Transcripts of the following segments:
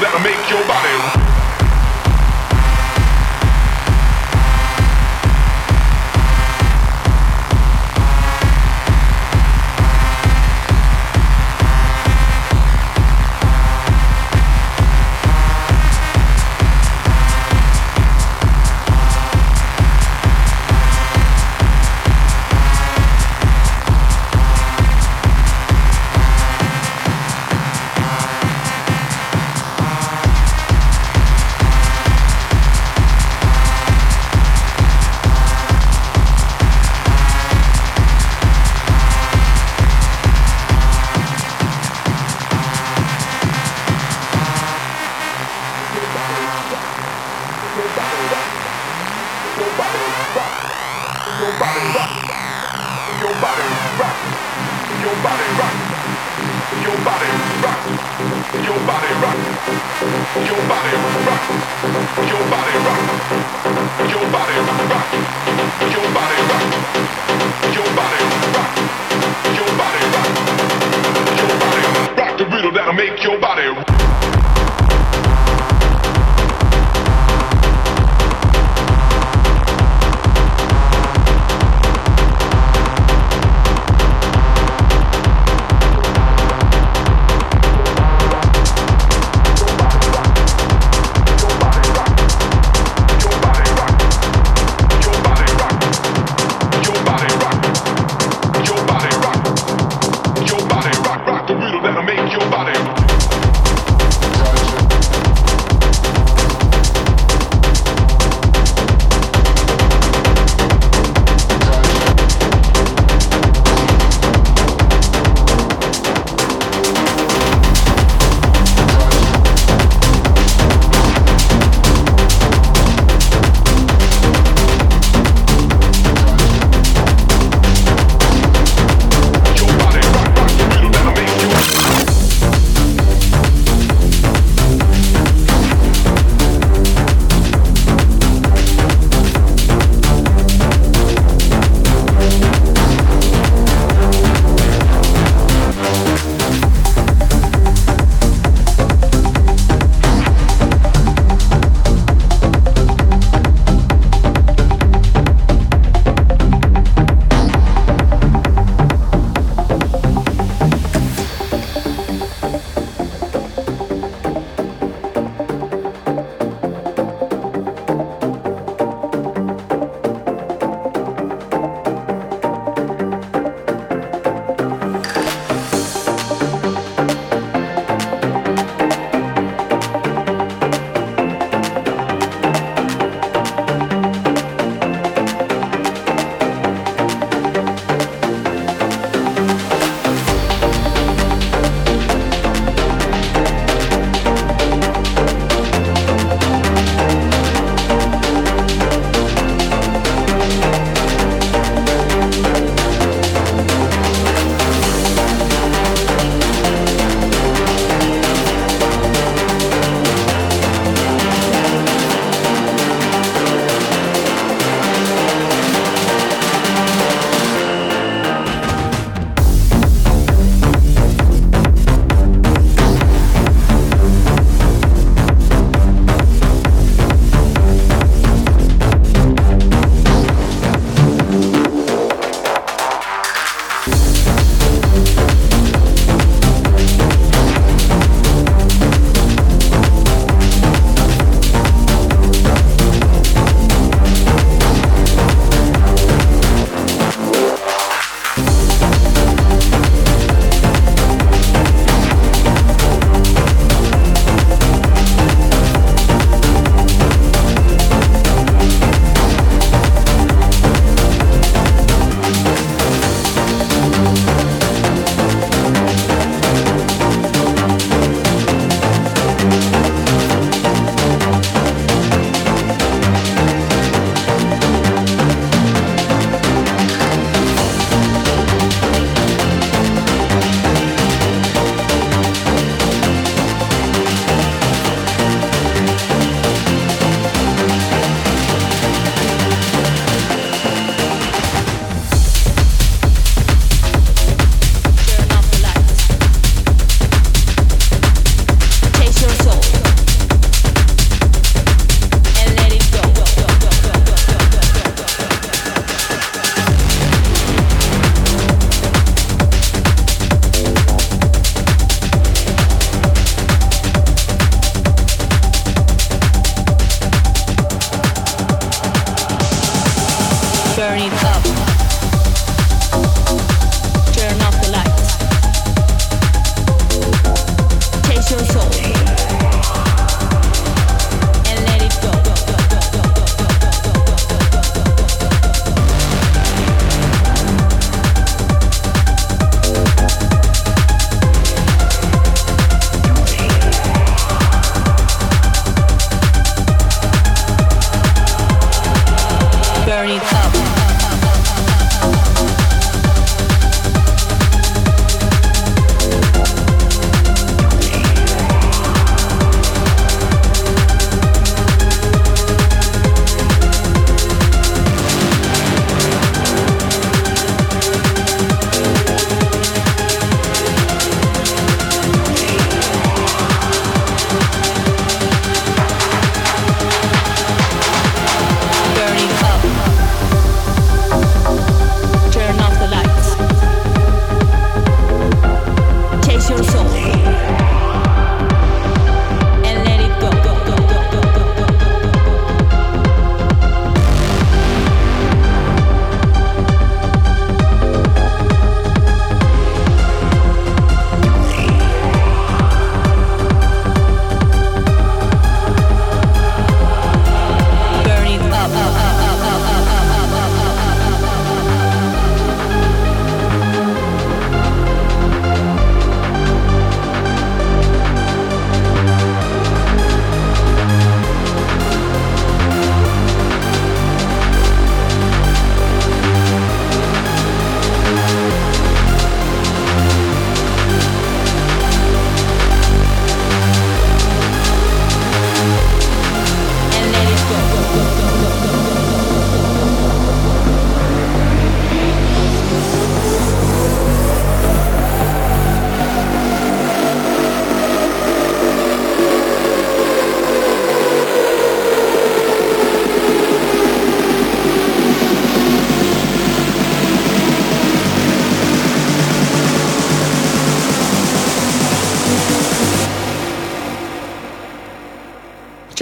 that'll make your body.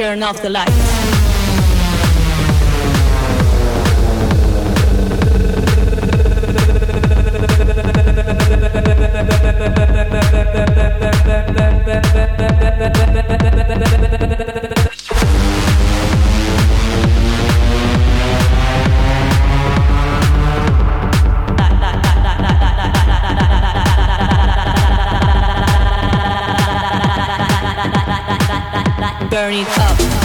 Turn off the lights. Burn up.